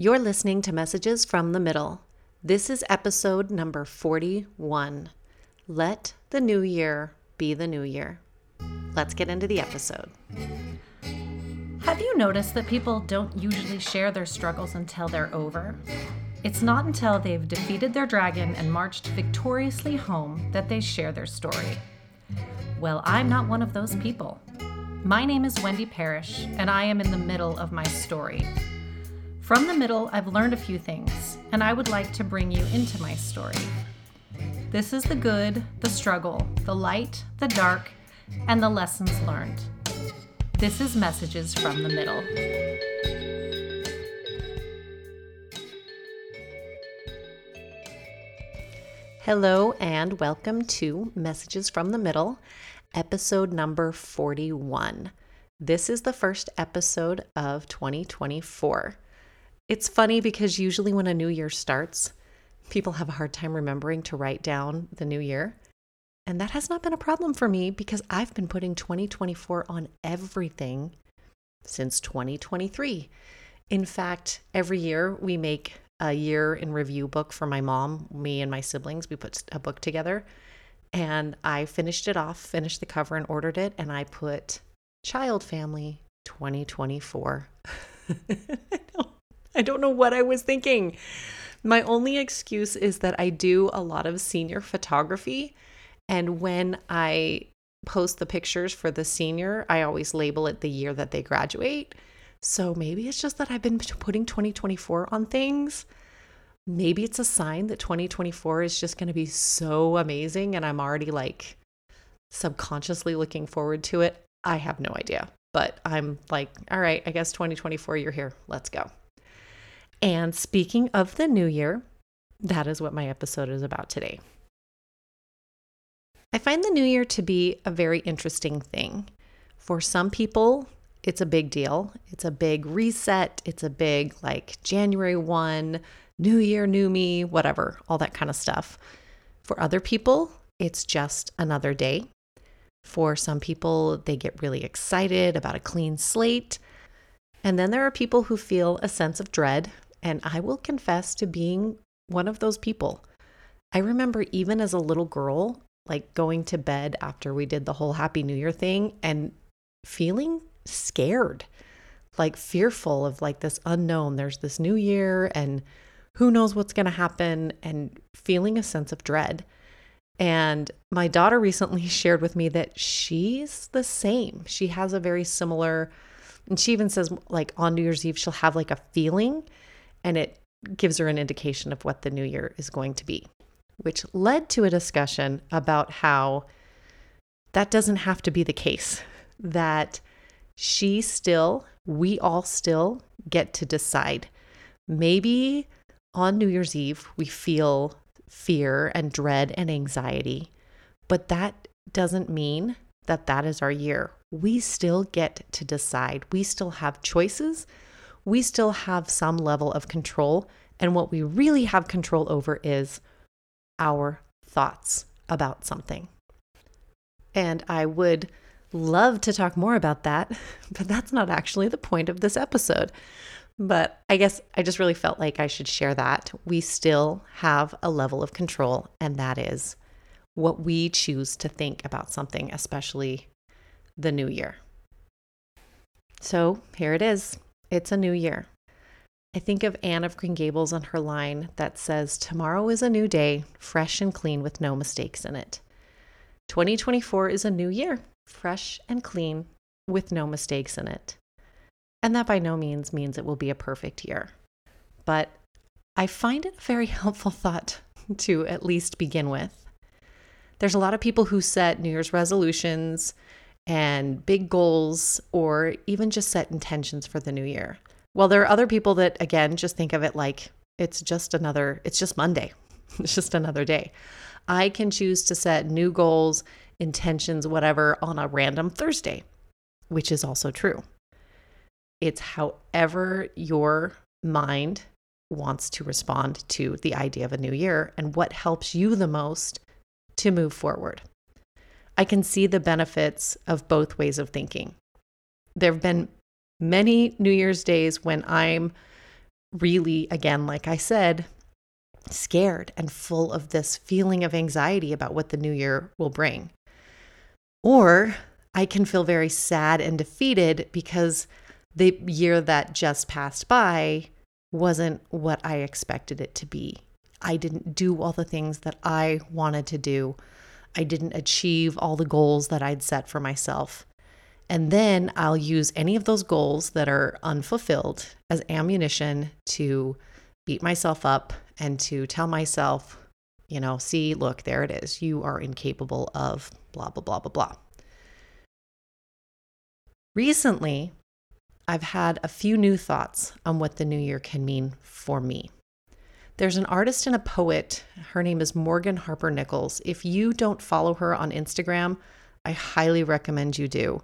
You're listening to Messages from the Middle. This is episode number 41. Let the new year be the new year. Let's get into the episode. Have you noticed that people don't usually share their struggles until they're over? It's not until they've defeated their dragon and marched victoriously home that they share their story. Well, I'm not one of those people. My name is Wendy Parrish, and I am in the middle of my story. From the middle, I've learned a few things, and I would like to bring you into my story. This is the good, the struggle, the light, the dark, and the lessons learned. This is Messages from the Middle. Hello, and welcome to Messages from the Middle, episode number 41. This is the first episode of 2024. It's funny because usually when a new year starts, people have a hard time remembering to write down the new year. And that has not been a problem for me because I've been putting 2024 on everything since 2023. In fact, every year we make a year in review book for my mom, me, and my siblings. We put a book together. And I finished it off, finished the cover, and ordered it. And I put Child Family 2024. I don't know what I was thinking. My only excuse is that I do a lot of senior photography. And when I post the pictures for the senior, I always label it the year that they graduate. So maybe it's just that I've been putting 2024 on things. Maybe it's a sign that 2024 is just going to be so amazing and I'm already like subconsciously looking forward to it. I have no idea. But I'm like, all right, I guess 2024, you're here. Let's go. And speaking of the new year, that is what my episode is about today. I find the new year to be a very interesting thing. For some people, it's a big deal. It's a big reset. It's a big, like, January 1, new year, new me, whatever, all that kind of stuff. For other people, it's just another day. For some people, they get really excited about a clean slate. And then there are people who feel a sense of dread and I will confess to being one of those people. I remember even as a little girl, like going to bed after we did the whole Happy New Year thing and feeling scared, like fearful of like this unknown. There's this new year and who knows what's going to happen, and feeling a sense of dread. And my daughter recently shared with me that she's the same. She has a very similar, and she even says, like on New Year's Eve, she'll have like a feeling and it gives her an indication of what the new year is going to be, which led to a discussion about how that doesn't have to be the case, that she still, we all still get to decide. Maybe on New Year's Eve, we feel fear and dread and anxiety, but that doesn't mean that that is our year. We still get to decide. We still have choices we still have some level of control. And what we really have control over is our thoughts about something. And I would love to talk more about that, but that's not actually the point of this episode. But I guess I just really felt like I should share that. We still have a level of control, and that is what we choose to think about something, especially the new year. So here it is. It's a new year. I think of Anne of Green Gables and her line that says, Tomorrow is a new day, fresh and clean with no mistakes in it. 2024 is a new year, fresh and clean with no mistakes in it. And that by no means means it will be a perfect year. But I find it a very helpful thought to at least begin with. There's a lot of people who set New Year's resolutions and big goals or even just set intentions for the new year. Well, there are other people that, again, just think of it like it's just another, it's just Monday, it's just another day. I can choose to set new goals, intentions, whatever on a random Thursday, which is also true. It's however your mind wants to respond to the idea of a new year and what helps you the most to move forward. I can see the benefits of both ways of thinking. There have been many New Year's days when I'm really, again, like I said, scared and full of this feeling of anxiety about what the new year will bring. Or I can feel very sad and defeated because the year that just passed by wasn't what I expected it to be. I didn't do all the things that I wanted to do. I didn't achieve all the goals that I'd set for myself. And then I'll use any of those goals that are unfulfilled as ammunition to beat myself up and to tell myself, you know, see, look, there it is. You are incapable of blah, blah, blah, blah, blah. Recently, I've had a few new thoughts on what the new year can mean for me. There's an artist and a poet. Her name is Morgan Harper Nichols. If you don't follow her on Instagram, I highly recommend you do.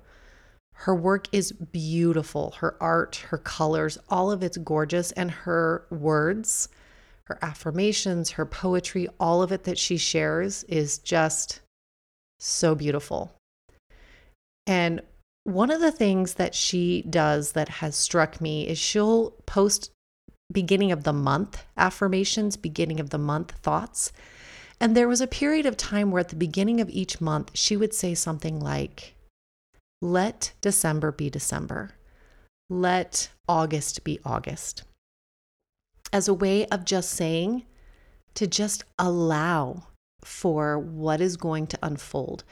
Her work is beautiful. Her art, her colors, all of it's gorgeous. And her words, her affirmations, her poetry, all of it that she shares is just so beautiful. And one of the things that she does that has struck me is she'll post beginning of the month affirmations, beginning of the month thoughts. And there was a period of time where at the beginning of each month, she would say something like, let December be December. Let August be August. As a way of just saying to just allow for what is going to unfold.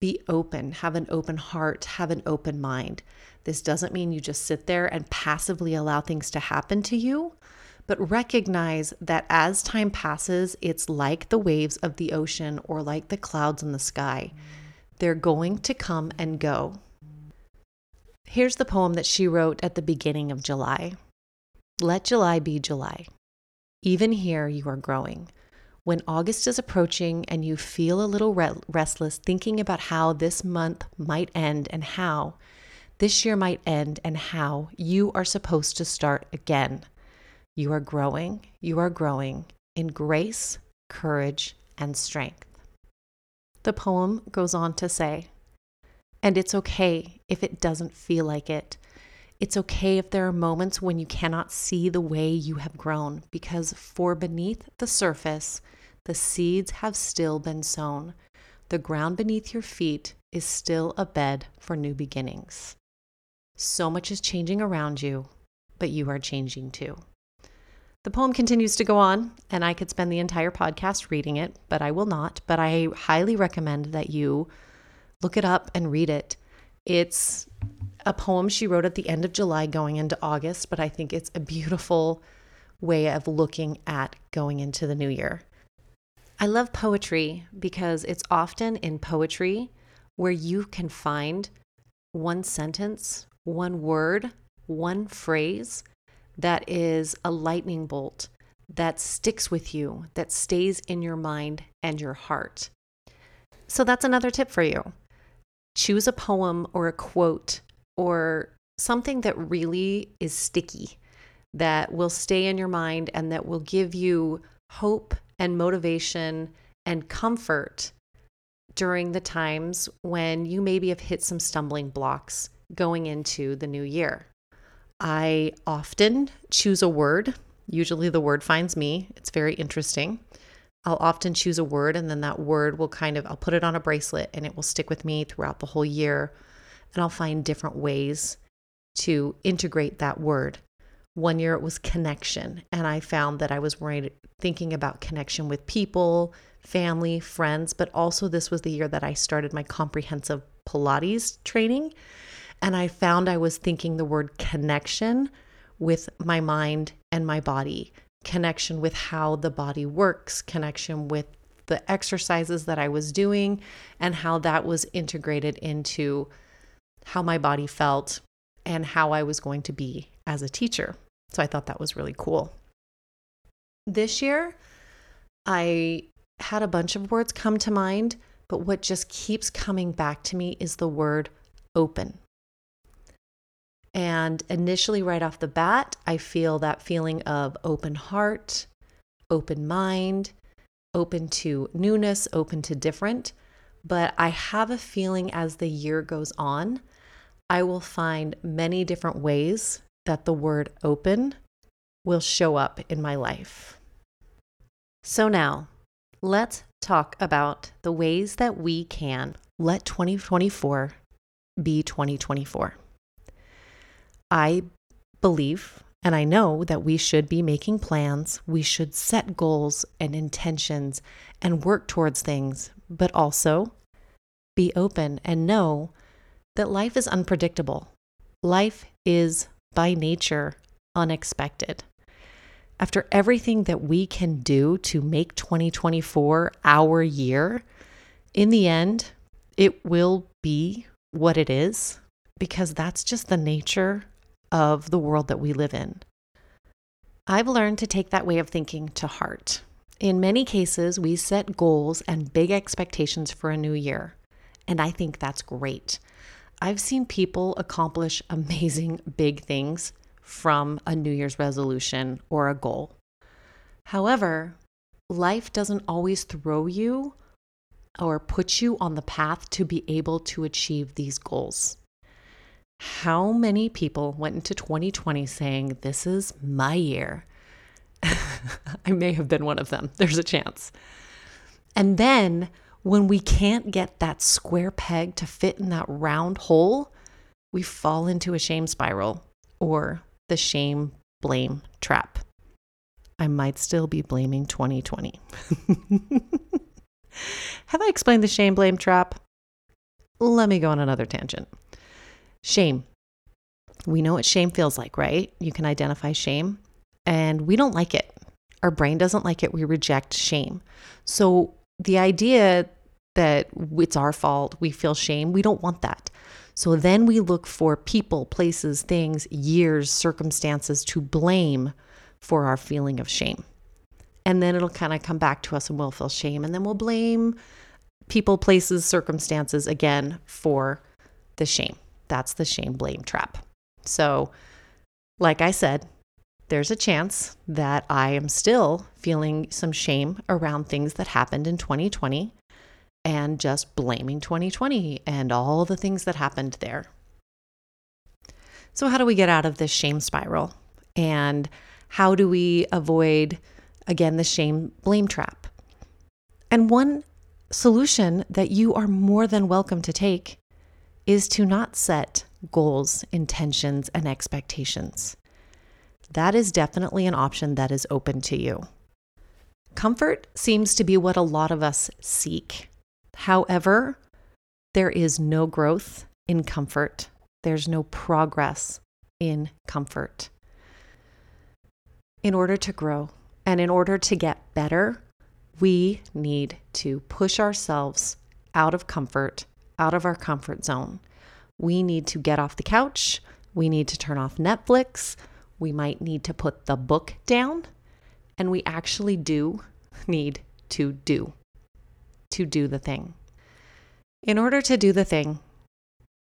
Be open, have an open heart, have an open mind. This doesn't mean you just sit there and passively allow things to happen to you, but recognize that as time passes, it's like the waves of the ocean or like the clouds in the sky. They're going to come and go. Here's the poem that she wrote at the beginning of July Let July be July. Even here, you are growing. When August is approaching and you feel a little re- restless thinking about how this month might end and how this year might end and how you are supposed to start again. You are growing, you are growing in grace, courage, and strength. The poem goes on to say, and it's okay if it doesn't feel like it. It's okay if there are moments when you cannot see the way you have grown, because for beneath the surface, the seeds have still been sown. The ground beneath your feet is still a bed for new beginnings. So much is changing around you, but you are changing too. The poem continues to go on, and I could spend the entire podcast reading it, but I will not. But I highly recommend that you look it up and read it. It's a poem she wrote at the end of July going into August, but I think it's a beautiful way of looking at going into the new year. I love poetry because it's often in poetry where you can find one sentence, one word, one phrase that is a lightning bolt that sticks with you, that stays in your mind and your heart. So that's another tip for you choose a poem or a quote or something that really is sticky, that will stay in your mind and that will give you hope and motivation and comfort during the times when you maybe have hit some stumbling blocks going into the new year. I often choose a word. Usually the word finds me. It's very interesting. I'll often choose a word and then that word will kind of, I'll put it on a bracelet and it will stick with me throughout the whole year. And I'll find different ways to integrate that word. One year it was connection. And I found that I was worried, thinking about connection with people, family, friends, but also this was the year that I started my comprehensive Pilates training. And I found I was thinking the word connection with my mind and my body connection with how the body works, connection with the exercises that I was doing, and how that was integrated into how my body felt and how I was going to be as a teacher. So I thought that was really cool. This year, I had a bunch of words come to mind, but what just keeps coming back to me is the word open. And initially, right off the bat, I feel that feeling of open heart, open mind, open to newness, open to different. But I have a feeling as the year goes on, I will find many different ways that the word open will show up in my life. So now, let's talk about the ways that we can let 2024 be 2024. I believe and I know that we should be making plans, we should set goals and intentions and work towards things, but also be open and know that life is unpredictable. Life is by nature unexpected. After everything that we can do to make 2024 our year, in the end, it will be what it is because that's just the nature of the world that we live in. I've learned to take that way of thinking to heart. In many cases, we set goals and big expectations for a new year, and I think that's great. I've seen people accomplish amazing big things from a New Year's resolution or a goal. However, life doesn't always throw you or put you on the path to be able to achieve these goals. How many people went into 2020 saying, This is my year? I may have been one of them. There's a chance. And then when we can't get that square peg to fit in that round hole, we fall into a shame spiral or the shame blame trap. I might still be blaming 2020. have I explained the shame blame trap? Let me go on another tangent. Shame. We know what shame feels like, right? You can identify shame, and we don't like it. Our brain doesn't like it. We reject shame. So, the idea that it's our fault, we feel shame, we don't want that. So then we look for people, places, things, years, circumstances to blame for our feeling of shame. And then it'll kind of come back to us and we'll feel shame. And then we'll blame people, places, circumstances again for the shame. That's the shame blame trap. So, like I said, there's a chance that I am still feeling some shame around things that happened in 2020 and just blaming 2020 and all the things that happened there. So, how do we get out of this shame spiral? And how do we avoid, again, the shame blame trap? And one solution that you are more than welcome to take is to not set goals, intentions, and expectations. That is definitely an option that is open to you. Comfort seems to be what a lot of us seek. However, there is no growth in comfort, there's no progress in comfort. In order to grow and in order to get better, we need to push ourselves out of comfort out of our comfort zone. We need to get off the couch. We need to turn off Netflix. We might need to put the book down. And we actually do need to do, to do the thing. In order to do the thing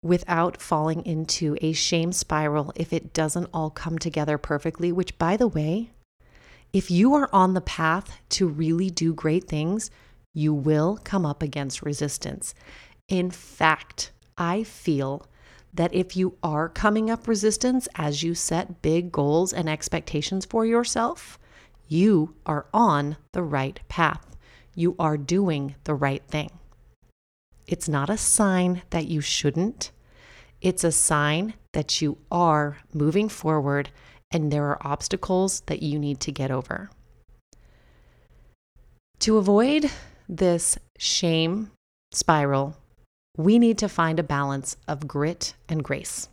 without falling into a shame spiral if it doesn't all come together perfectly, which, by the way, if you are on the path to really do great things, you will come up against resistance. In fact, I feel that if you are coming up resistance as you set big goals and expectations for yourself, you are on the right path. You are doing the right thing. It's not a sign that you shouldn't, it's a sign that you are moving forward and there are obstacles that you need to get over. To avoid this shame spiral we need to find a balance of grit and grace.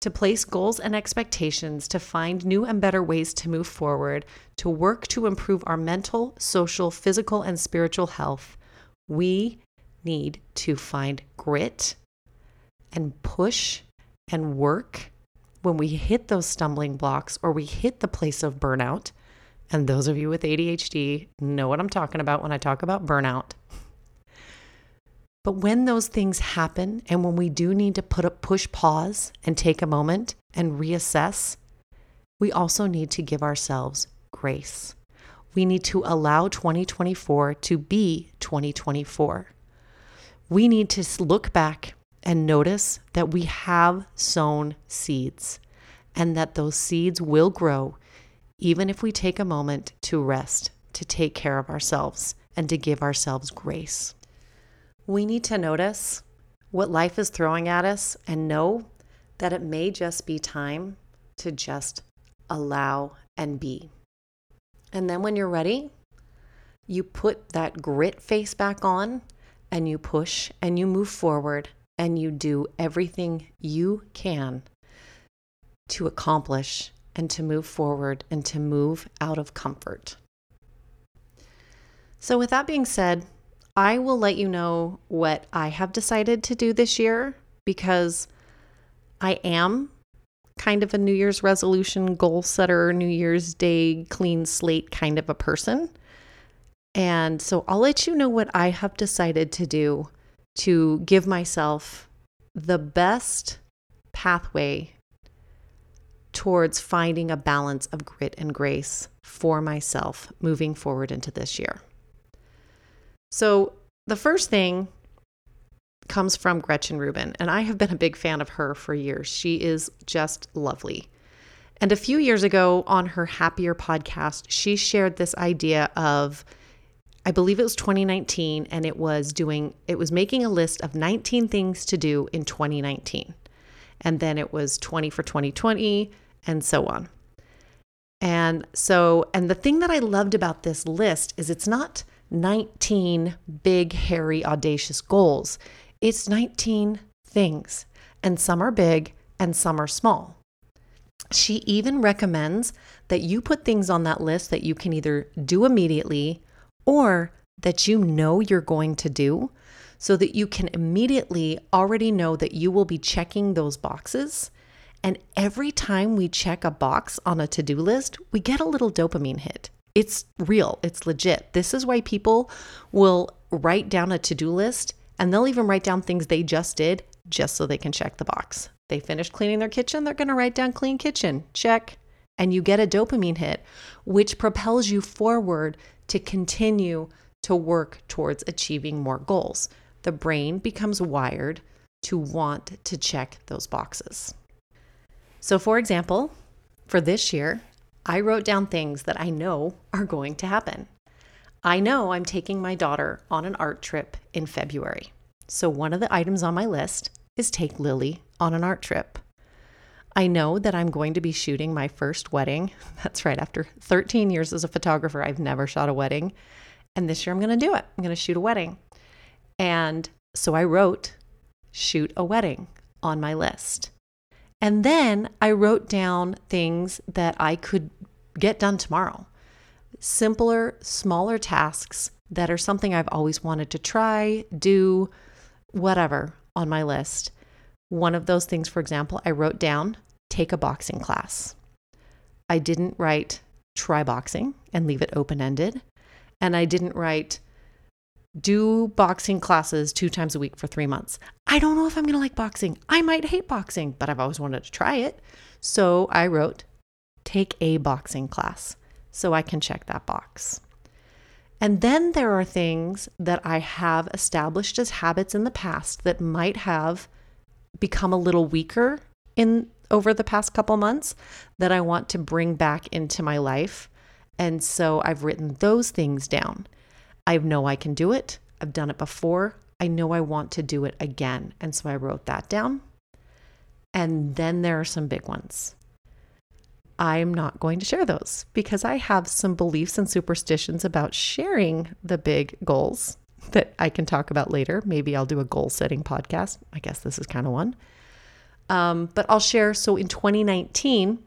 To place goals and expectations, to find new and better ways to move forward, to work to improve our mental, social, physical, and spiritual health, we need to find grit and push and work when we hit those stumbling blocks or we hit the place of burnout. And those of you with ADHD know what I'm talking about when I talk about burnout. But when those things happen and when we do need to put a push pause and take a moment and reassess, we also need to give ourselves grace. We need to allow 2024 to be 2024. We need to look back and notice that we have sown seeds and that those seeds will grow even if we take a moment to rest, to take care of ourselves, and to give ourselves grace. We need to notice what life is throwing at us and know that it may just be time to just allow and be. And then when you're ready, you put that grit face back on and you push and you move forward and you do everything you can to accomplish and to move forward and to move out of comfort. So, with that being said, I will let you know what I have decided to do this year because I am kind of a New Year's resolution goal setter, New Year's Day clean slate kind of a person. And so I'll let you know what I have decided to do to give myself the best pathway towards finding a balance of grit and grace for myself moving forward into this year. So, the first thing comes from Gretchen Rubin, and I have been a big fan of her for years. She is just lovely. And a few years ago on her Happier podcast, she shared this idea of I believe it was 2019 and it was doing it was making a list of 19 things to do in 2019. And then it was 20 for 2020 and so on. And so and the thing that I loved about this list is it's not 19 big hairy audacious goals. It's 19 things, and some are big and some are small. She even recommends that you put things on that list that you can either do immediately or that you know you're going to do so that you can immediately already know that you will be checking those boxes. And every time we check a box on a to do list, we get a little dopamine hit. It's real, it's legit. This is why people will write down a to do list and they'll even write down things they just did just so they can check the box. They finished cleaning their kitchen, they're going to write down clean kitchen. Check. And you get a dopamine hit, which propels you forward to continue to work towards achieving more goals. The brain becomes wired to want to check those boxes. So, for example, for this year, I wrote down things that I know are going to happen. I know I'm taking my daughter on an art trip in February. So, one of the items on my list is take Lily on an art trip. I know that I'm going to be shooting my first wedding. That's right, after 13 years as a photographer, I've never shot a wedding. And this year I'm going to do it. I'm going to shoot a wedding. And so I wrote shoot a wedding on my list. And then I wrote down things that I could get done tomorrow simpler, smaller tasks that are something I've always wanted to try, do, whatever on my list. One of those things, for example, I wrote down take a boxing class. I didn't write try boxing and leave it open ended. And I didn't write do boxing classes two times a week for three months. I don't know if I'm going to like boxing. I might hate boxing, but I've always wanted to try it. So I wrote take a boxing class so I can check that box. And then there are things that I have established as habits in the past that might have become a little weaker in over the past couple months that I want to bring back into my life. And so I've written those things down. I know I can do it. I've done it before. I know I want to do it again. And so I wrote that down. And then there are some big ones. I'm not going to share those because I have some beliefs and superstitions about sharing the big goals that I can talk about later. Maybe I'll do a goal setting podcast. I guess this is kind of one. Um, but I'll share. So in 2019,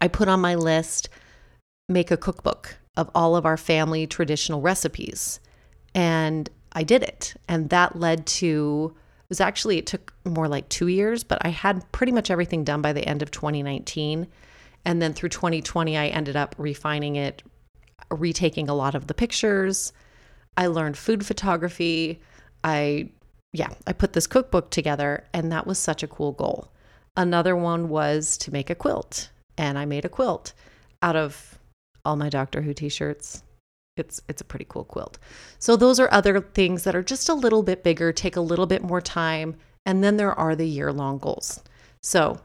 I put on my list make a cookbook of all of our family traditional recipes. And I did it. And that led to, it was actually, it took more like two years, but I had pretty much everything done by the end of 2019. And then through 2020, I ended up refining it, retaking a lot of the pictures. I learned food photography. I, yeah, I put this cookbook together, and that was such a cool goal. Another one was to make a quilt, and I made a quilt out of all my Doctor Who t-shirts. It's it's a pretty cool quilt. So those are other things that are just a little bit bigger, take a little bit more time, and then there are the year-long goals. So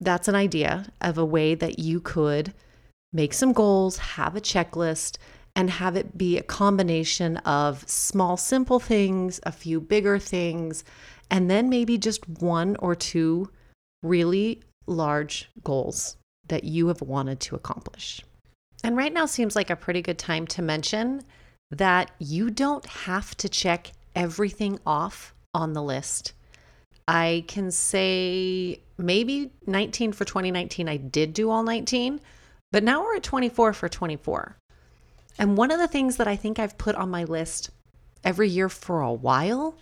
that's an idea of a way that you could make some goals, have a checklist, and have it be a combination of small, simple things, a few bigger things, and then maybe just one or two really large goals that you have wanted to accomplish. And right now seems like a pretty good time to mention that you don't have to check everything off on the list. I can say maybe 19 for 2019, I did do all 19, but now we're at 24 for 24. And one of the things that I think I've put on my list every year for a while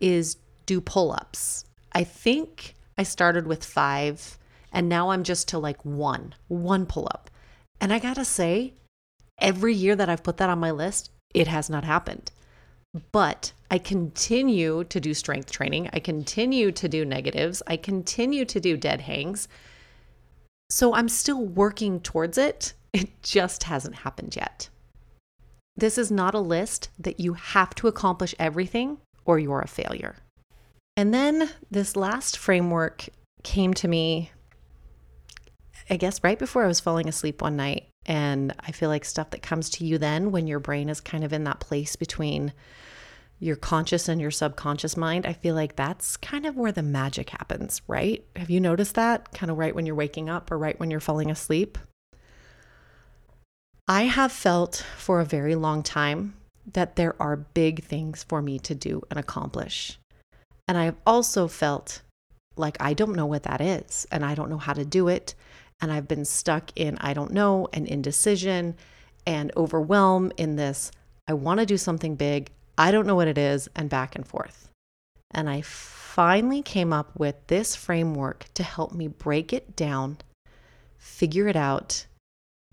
is do pull ups. I think I started with five and now I'm just to like one, one pull up. And I gotta say, every year that I've put that on my list, it has not happened. But I continue to do strength training. I continue to do negatives. I continue to do dead hangs. So I'm still working towards it. It just hasn't happened yet. This is not a list that you have to accomplish everything or you're a failure. And then this last framework came to me, I guess, right before I was falling asleep one night. And I feel like stuff that comes to you then when your brain is kind of in that place between your conscious and your subconscious mind, I feel like that's kind of where the magic happens, right? Have you noticed that? Kind of right when you're waking up or right when you're falling asleep? I have felt for a very long time that there are big things for me to do and accomplish. And I have also felt like I don't know what that is and I don't know how to do it. And I've been stuck in I don't know and indecision and overwhelm in this I want to do something big. I don't know what it is, and back and forth. And I finally came up with this framework to help me break it down, figure it out,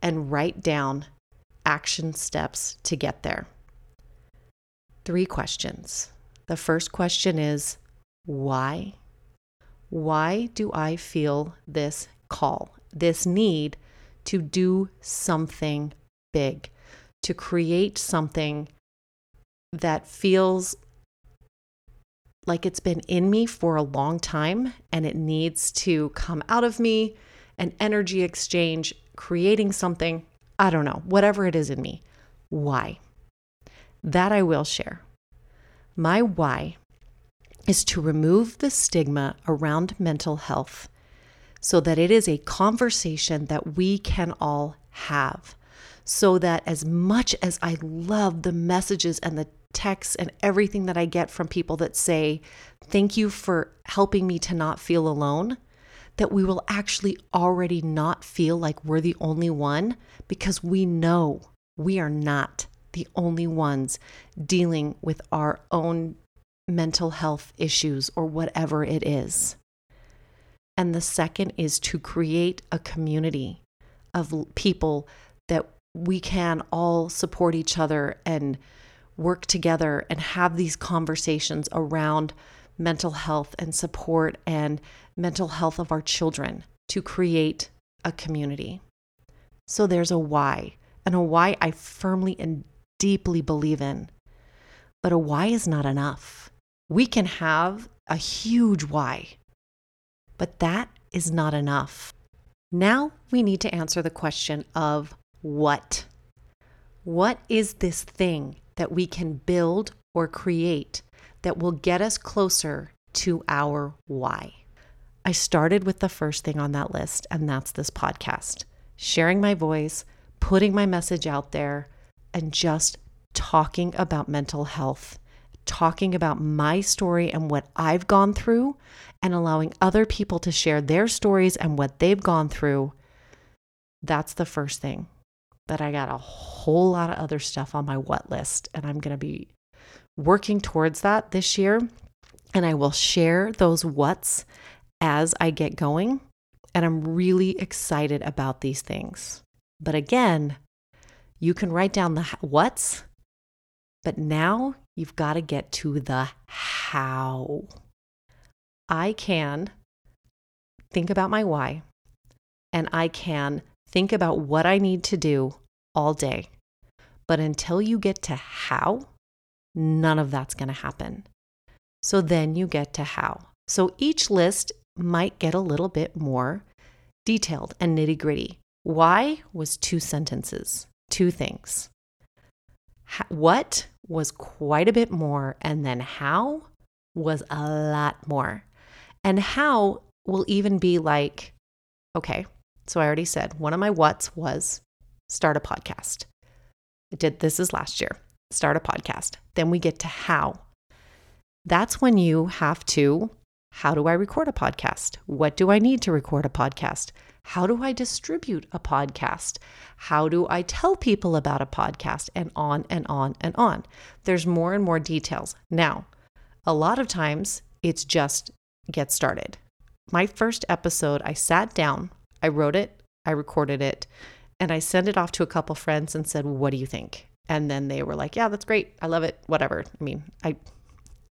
and write down action steps to get there. Three questions. The first question is why? Why do I feel this call, this need to do something big, to create something that feels like it's been in me for a long time and it needs to come out of me, an energy exchange, creating something. I don't know, whatever it is in me. Why? That I will share. My why is to remove the stigma around mental health so that it is a conversation that we can all have. So that as much as I love the messages and the texts and everything that I get from people that say, Thank you for helping me to not feel alone, that we will actually already not feel like we're the only one because we know we are not the only ones dealing with our own mental health issues or whatever it is. And the second is to create a community of people that we can all support each other and work together and have these conversations around mental health and support and mental health of our children to create a community. So there's a why, and a why I firmly and deeply believe in. But a why is not enough. We can have a huge why, but that is not enough. Now we need to answer the question of what? What is this thing that we can build or create that will get us closer to our why. I started with the first thing on that list, and that's this podcast sharing my voice, putting my message out there, and just talking about mental health, talking about my story and what I've gone through, and allowing other people to share their stories and what they've gone through. That's the first thing but I got a whole lot of other stuff on my what list, and I'm going to be working towards that this year. And I will share those what's as I get going. And I'm really excited about these things. But again, you can write down the what's, but now you've got to get to the how. I can think about my why and I can think about what I need to do all day. But until you get to how, none of that's going to happen. So then you get to how. So each list might get a little bit more detailed and nitty gritty. Why was two sentences, two things. What was quite a bit more, and then how was a lot more. And how will even be like, okay, so I already said one of my what's was start a podcast. I did this is last year, start a podcast. Then we get to how. That's when you have to how do I record a podcast? What do I need to record a podcast? How do I distribute a podcast? How do I tell people about a podcast? And on and on and on. There's more and more details. Now, a lot of times it's just get started. My first episode, I sat down, I wrote it, I recorded it, and I sent it off to a couple friends and said, What do you think? And then they were like, Yeah, that's great. I love it. Whatever. I mean, I.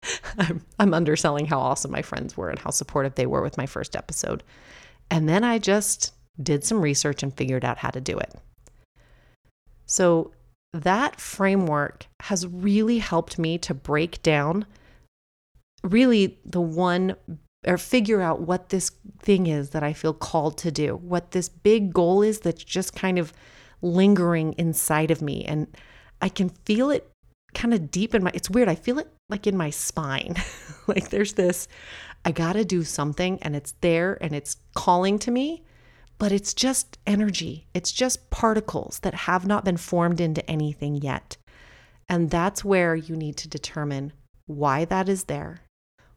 I'm, I'm underselling how awesome my friends were and how supportive they were with my first episode. And then I just did some research and figured out how to do it. So that framework has really helped me to break down really the one or figure out what this thing is that I feel called to do, what this big goal is that's just kind of lingering inside of me. And I can feel it kind of deep in my, it's weird. I feel it like in my spine. like there's this, I got to do something and it's there and it's calling to me, but it's just energy. It's just particles that have not been formed into anything yet. And that's where you need to determine why that is there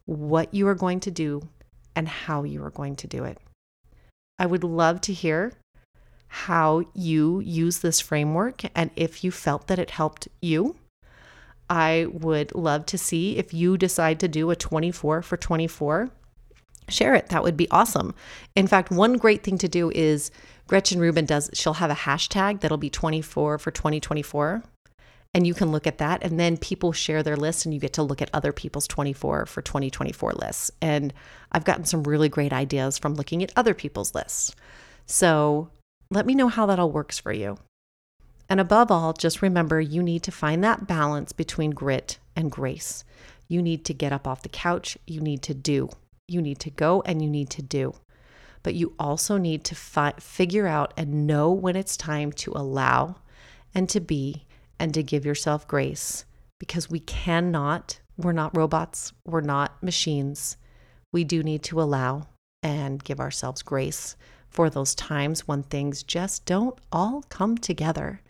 what you are going to do, and how you are going to do it. I would love to hear how you use this framework and if you felt that it helped you. I would love to see if you decide to do a 24 for 24. Share it. That would be awesome. In fact, one great thing to do is Gretchen Rubin does, she'll have a hashtag that'll be 24 for 2024 and you can look at that and then people share their lists and you get to look at other people's 24 for 2024 lists. And i've gotten some really great ideas from looking at other people's lists. So let me know how that all works for you. And above all just remember you need to find that balance between grit and grace. You need to get up off the couch. You need to do. You need to go and you need to do. But you also need to fi- figure out and know when it's time to allow and to be and to give yourself grace because we cannot, we're not robots, we're not machines. We do need to allow and give ourselves grace for those times when things just don't all come together.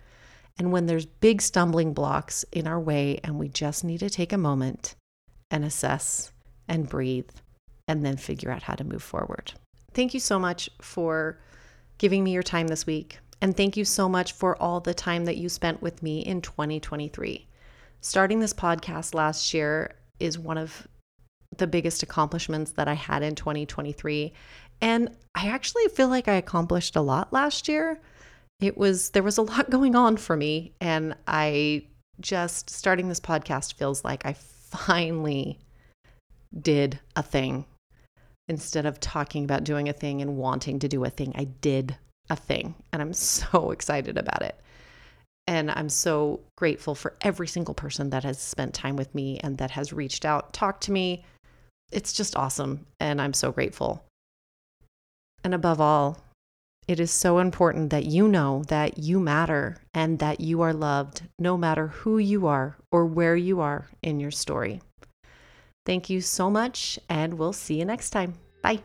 And when there's big stumbling blocks in our way, and we just need to take a moment and assess and breathe and then figure out how to move forward. Thank you so much for giving me your time this week. And thank you so much for all the time that you spent with me in 2023. Starting this podcast last year is one of the biggest accomplishments that I had in 2023. And I actually feel like I accomplished a lot last year. It was, there was a lot going on for me. And I just, starting this podcast feels like I finally did a thing. Instead of talking about doing a thing and wanting to do a thing, I did a thing. And I'm so excited about it. And I'm so grateful for every single person that has spent time with me and that has reached out, talked to me. It's just awesome. And I'm so grateful. And above all, it is so important that you know that you matter and that you are loved no matter who you are or where you are in your story. Thank you so much, and we'll see you next time. Bye.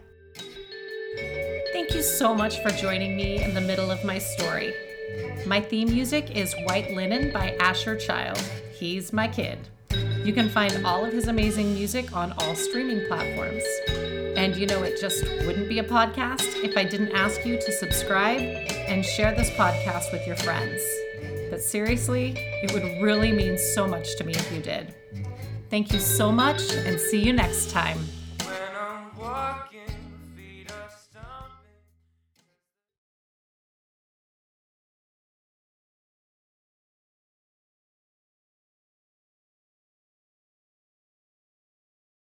You so much for joining me in the middle of my story. My theme music is White Linen by Asher Child. He's my kid. You can find all of his amazing music on all streaming platforms. And you know, it just wouldn't be a podcast if I didn't ask you to subscribe and share this podcast with your friends. But seriously, it would really mean so much to me if you did. Thank you so much and see you next time.